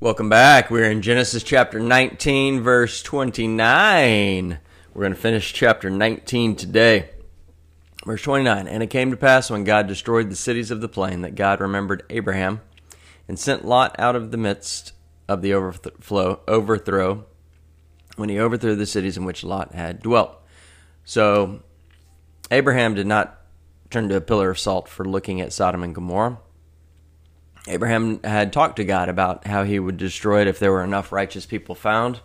Welcome back. We're in Genesis chapter 19, verse 29. We're going to finish chapter 19 today. Verse 29 And it came to pass when God destroyed the cities of the plain that God remembered Abraham and sent Lot out of the midst of the overflow, overthrow when he overthrew the cities in which Lot had dwelt. So Abraham did not turn to a pillar of salt for looking at Sodom and Gomorrah. Abraham had talked to God about how he would destroy it if there were enough righteous people found.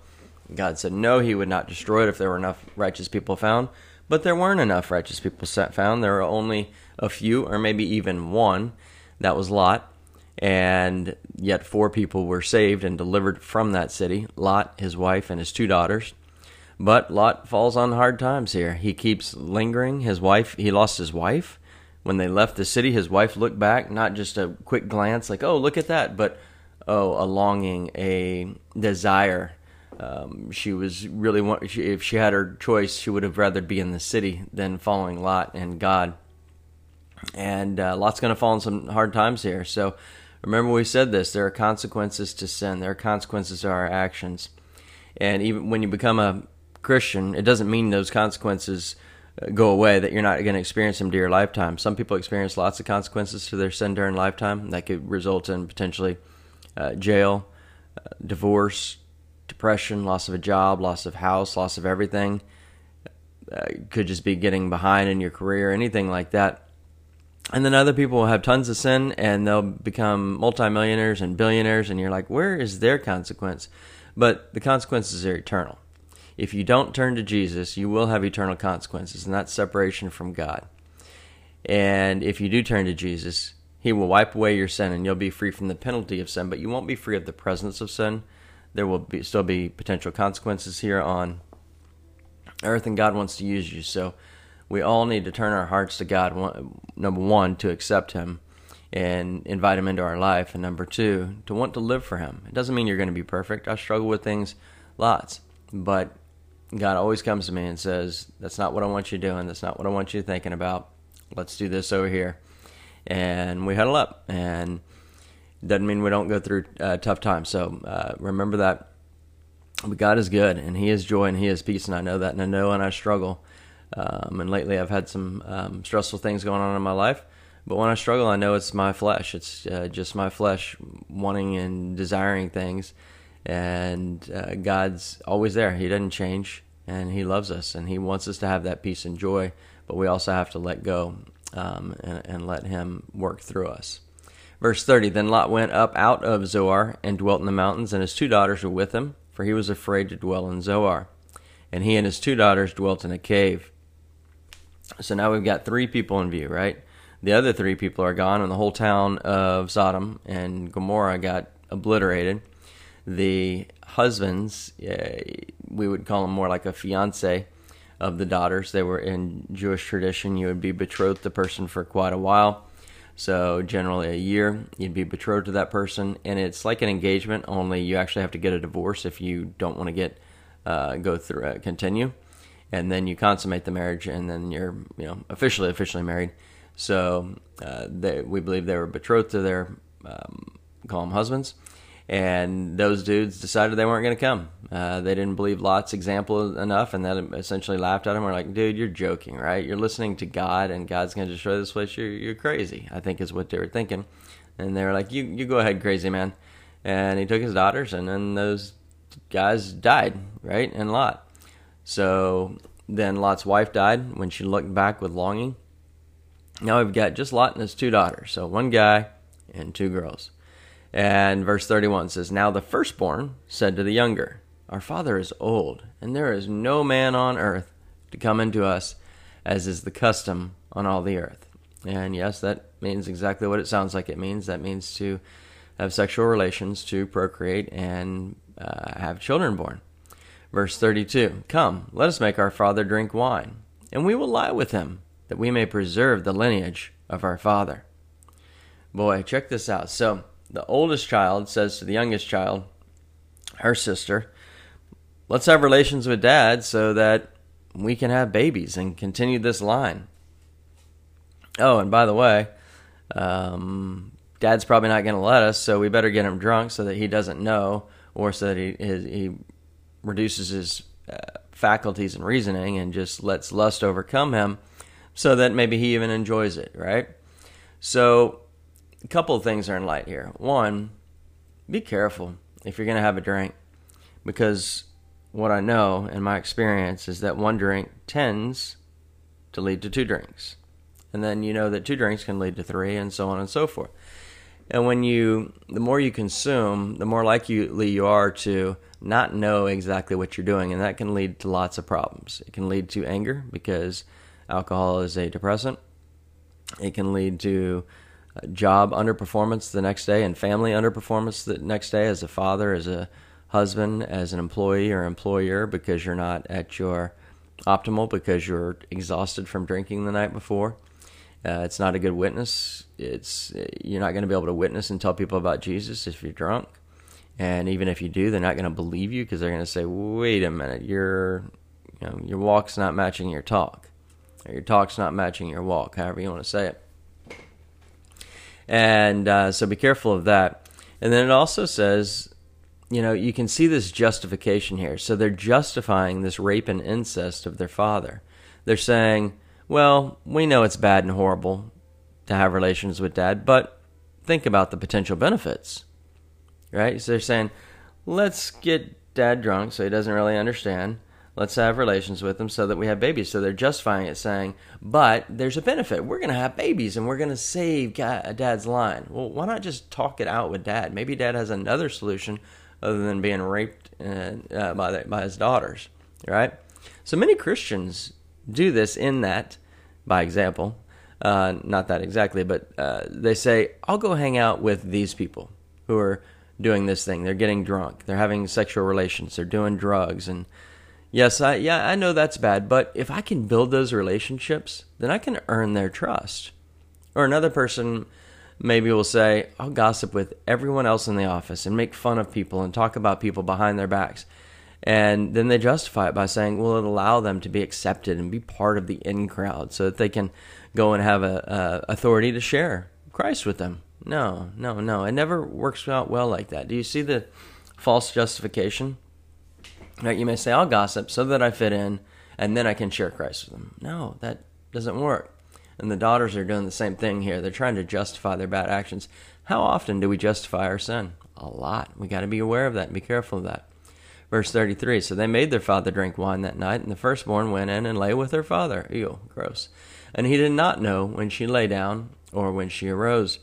God said no, he would not destroy it if there were enough righteous people found. But there weren't enough righteous people found. There were only a few, or maybe even one. That was Lot. And yet four people were saved and delivered from that city Lot, his wife, and his two daughters. But Lot falls on hard times here. He keeps lingering. His wife, he lost his wife. When they left the city, his wife looked back, not just a quick glance, like, oh, look at that, but oh, a longing, a desire. Um, she was really, if she had her choice, she would have rather be in the city than following Lot and God. And uh, Lot's going to fall in some hard times here. So remember, we said this there are consequences to sin, there are consequences to our actions. And even when you become a Christian, it doesn't mean those consequences go away, that you're not going to experience them to your lifetime. Some people experience lots of consequences to their sin during lifetime that could result in potentially uh, jail, uh, divorce, depression, loss of a job, loss of house, loss of everything. Uh, could just be getting behind in your career, anything like that. And then other people will have tons of sin and they'll become multimillionaires and billionaires, and you're like, where is their consequence? But the consequences are eternal. If you don't turn to Jesus, you will have eternal consequences, and that's separation from God. And if you do turn to Jesus, He will wipe away your sin and you'll be free from the penalty of sin, but you won't be free of the presence of sin. There will be, still be potential consequences here on earth, and God wants to use you. So we all need to turn our hearts to God. Number one, to accept Him and invite Him into our life. And number two, to want to live for Him. It doesn't mean you're going to be perfect. I struggle with things lots, but God always comes to me and says, That's not what I want you doing. That's not what I want you thinking about. Let's do this over here. And we huddle up. And doesn't mean we don't go through uh, tough times. So uh, remember that. But God is good, and He is joy, and He is peace, and I know that, and I know, and I struggle. Um, and lately, I've had some um, stressful things going on in my life. But when I struggle, I know it's my flesh. It's uh, just my flesh wanting and desiring things and uh, God's always there. He doesn't change, and He loves us, and He wants us to have that peace and joy. But we also have to let go um, and, and let Him work through us. Verse 30 Then Lot went up out of Zoar and dwelt in the mountains, and his two daughters were with him, for he was afraid to dwell in Zoar. And he and his two daughters dwelt in a cave. So now we've got three people in view, right? The other three people are gone, and the whole town of Sodom and Gomorrah got obliterated the husbands, uh, we would call them more like a fiance of the daughters. They were in Jewish tradition, you would be betrothed to person for quite a while. So, generally, a year, you'd be betrothed to that person, and it's like an engagement, only you actually have to get a divorce if you don't want to get uh, go through uh, continue, and then you consummate the marriage, and then you're you know officially officially married. So, uh, they, we believe they were betrothed to their um, call them husbands, and those dudes decided they weren't going to come. Uh, they didn't believe Lot's example enough, and then essentially laughed at him. We're like, dude, you're joking, right? You're listening to God, and God's going to destroy this place. You're, you're crazy. I think is what they were thinking. And they were like, you, you go ahead, crazy man. And he took his daughters, and then those guys died, right? And Lot. So then Lot's wife died when she looked back with longing. Now we've got just Lot and his two daughters. So one guy and two girls. And verse 31 says, Now the firstborn said to the younger, Our father is old, and there is no man on earth to come into us, as is the custom on all the earth. And yes, that means exactly what it sounds like it means. That means to have sexual relations, to procreate, and uh, have children born. Verse 32 Come, let us make our father drink wine, and we will lie with him, that we may preserve the lineage of our father. Boy, check this out. So, the oldest child says to the youngest child, her sister, let's have relations with dad so that we can have babies and continue this line. Oh, and by the way, um, dad's probably not going to let us, so we better get him drunk so that he doesn't know, or so that he his, he reduces his uh, faculties and reasoning and just lets lust overcome him, so that maybe he even enjoys it, right? So, a couple of things are in light here. One, be careful if you're going to have a drink, because what I know in my experience is that one drink tends to lead to two drinks. And then you know that two drinks can lead to three, and so on and so forth. And when you, the more you consume, the more likely you are to not know exactly what you're doing. And that can lead to lots of problems. It can lead to anger because alcohol is a depressant. It can lead to job underperformance the next day and family underperformance the next day as a father, as a husband, as an employee or employer because you're not at your optimal because you're exhausted from drinking the night before. Uh, it's not a good witness. It's you're not going to be able to witness and tell people about Jesus if you're drunk. And even if you do, they're not going to believe you because they're going to say, "Wait a minute, your you know, your walk's not matching your talk, or your talk's not matching your walk." However you want to say it. And uh, so be careful of that. And then it also says, you know, you can see this justification here. So they're justifying this rape and incest of their father. They're saying, well, we know it's bad and horrible to have relations with dad, but think about the potential benefits, right? So they're saying, let's get dad drunk so he doesn't really understand. Let's have relations with them so that we have babies. So they're justifying it, saying, but there's a benefit. We're going to have babies and we're going to save dad's line. Well, why not just talk it out with dad? Maybe dad has another solution other than being raped uh, uh by, the, by his daughters, right? So many Christians do this in that, by example, uh, not that exactly, but uh, they say, I'll go hang out with these people who are doing this thing. They're getting drunk, they're having sexual relations, they're doing drugs. And yes, I, yeah, I know that's bad, but if I can build those relationships, then I can earn their trust. Or another person maybe will say, I'll gossip with everyone else in the office and make fun of people and talk about people behind their backs. And then they justify it by saying, well, it allow them to be accepted and be part of the in crowd so that they can go and have a, a authority to share Christ with them. No, no, no. It never works out well like that. Do you see the false justification? Right? You may say, I'll gossip so that I fit in and then I can share Christ with them. No, that doesn't work. And the daughters are doing the same thing here. They're trying to justify their bad actions. How often do we justify our sin? A lot. We got to be aware of that and be careful of that. Verse 33 So they made their father drink wine that night, and the firstborn went in and lay with her father. Ew, gross. And he did not know when she lay down or when she arose.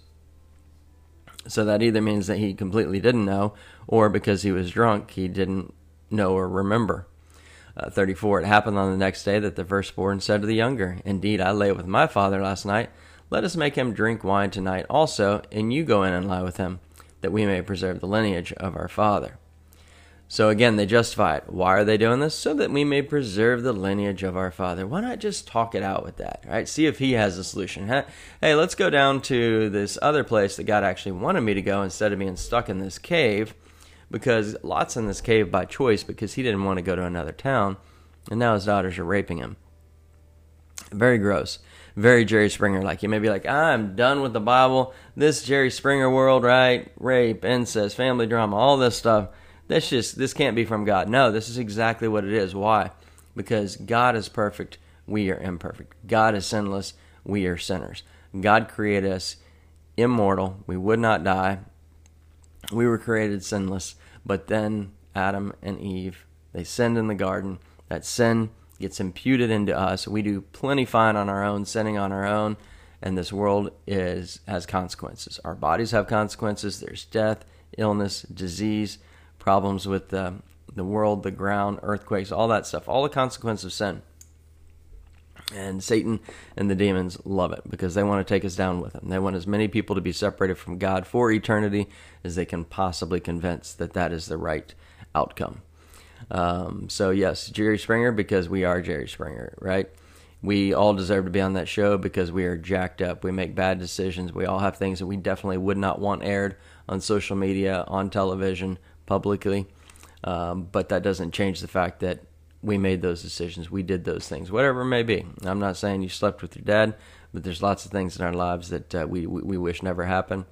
So that either means that he completely didn't know, or because he was drunk, he didn't know or remember. Uh, 34 It happened on the next day that the firstborn said to the younger, Indeed, I lay with my father last night. Let us make him drink wine tonight also, and you go in and lie with him, that we may preserve the lineage of our father. So again, they justify it. Why are they doing this? So that we may preserve the lineage of our father. Why not just talk it out with that, right? See if he has a solution. Hey, let's go down to this other place that God actually wanted me to go instead of being stuck in this cave, because Lot's in this cave by choice because he didn't want to go to another town, and now his daughters are raping him. Very gross. Very Jerry Springer like. You may be like, I'm done with the Bible. This Jerry Springer world, right? Rape, incest, family drama, all this stuff this just this can't be from God. No, this is exactly what it is. Why? Because God is perfect, we are imperfect. God is sinless, we are sinners. God created us immortal, we would not die. We were created sinless, but then Adam and Eve, they sinned in the garden. That sin gets imputed into us. We do plenty fine on our own, sinning on our own, and this world is has consequences. Our bodies have consequences. There's death, illness, disease problems with the, the world, the ground, earthquakes, all that stuff, all the consequences of sin. And Satan and the demons love it because they want to take us down with them. They want as many people to be separated from God for eternity as they can possibly convince that that is the right outcome. Um, so, yes, Jerry Springer because we are Jerry Springer, right? We all deserve to be on that show because we are jacked up. We make bad decisions. We all have things that we definitely would not want aired on social media, on television, publicly. Um, but that doesn't change the fact that we made those decisions. We did those things, whatever it may be. I'm not saying you slept with your dad, but there's lots of things in our lives that uh, we, we wish never happened.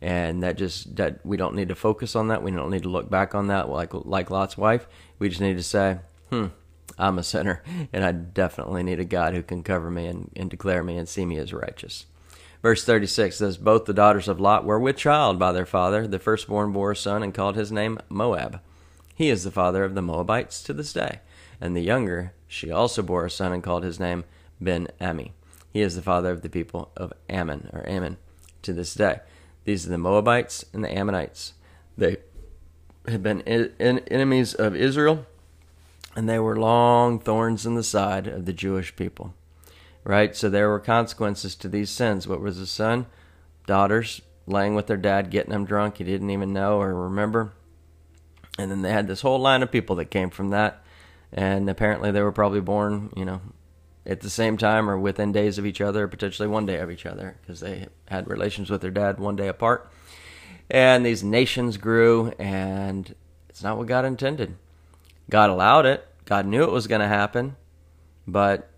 and that just that we don't need to focus on that. We don't need to look back on that like like Lot's wife. We just need to say, "Hmm, I'm a sinner, and I definitely need a God who can cover me and, and declare me and see me as righteous." Verse 36 says, Both the daughters of Lot were with child by their father. The firstborn bore a son and called his name Moab. He is the father of the Moabites to this day. And the younger, she also bore a son and called his name Ben Ammi. He is the father of the people of Ammon, or Ammon, to this day. These are the Moabites and the Ammonites. They had been enemies of Israel, and they were long thorns in the side of the Jewish people. Right? So there were consequences to these sins. What was the son? Daughters laying with their dad, getting him drunk. He didn't even know or remember. And then they had this whole line of people that came from that. And apparently they were probably born, you know, at the same time or within days of each other, potentially one day of each other, because they had relations with their dad one day apart. And these nations grew, and it's not what God intended. God allowed it. God knew it was going to happen, but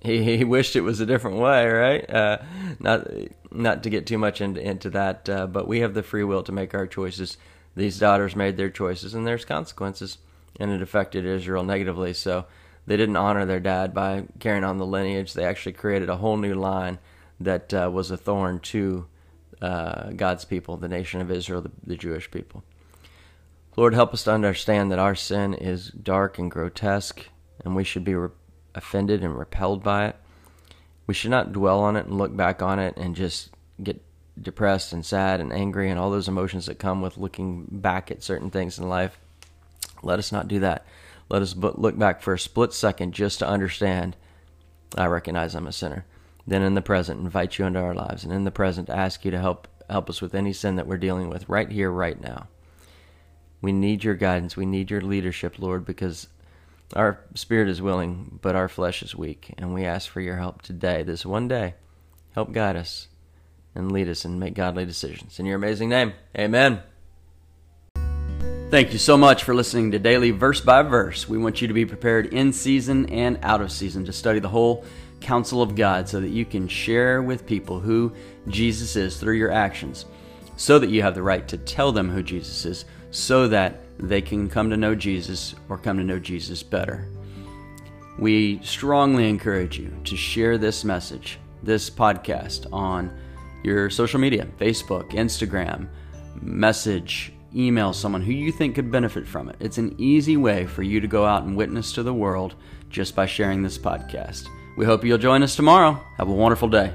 he, he wished it was a different way, right? Uh, not not to get too much into into that, uh, but we have the free will to make our choices. These daughters made their choices, and there's consequences, and it affected Israel negatively. So they didn't honor their dad by carrying on the lineage. They actually created a whole new line that uh, was a thorn to uh, God's people, the nation of Israel, the, the Jewish people. Lord, help us to understand that our sin is dark and grotesque, and we should be re- offended and repelled by it. We should not dwell on it and look back on it and just get depressed and sad and angry and all those emotions that come with looking back at certain things in life. Let us not do that. Let us look back for a split second just to understand I recognize I'm a sinner. Then in the present, invite you into our lives, and in the present, ask you to help help us with any sin that we're dealing with right here, right now. We need your guidance. We need your leadership, Lord, because our spirit is willing, but our flesh is weak, and we ask for your help today, this one day. Help guide us and lead us and make godly decisions. In your amazing name, amen. Thank you so much for listening to Daily Verse by Verse. We want you to be prepared in season and out of season to study the whole counsel of God so that you can share with people who Jesus is through your actions, so that you have the right to tell them who Jesus is, so that they can come to know Jesus or come to know Jesus better. We strongly encourage you to share this message, this podcast, on your social media Facebook, Instagram, message, email someone who you think could benefit from it. It's an easy way for you to go out and witness to the world just by sharing this podcast. We hope you'll join us tomorrow. Have a wonderful day.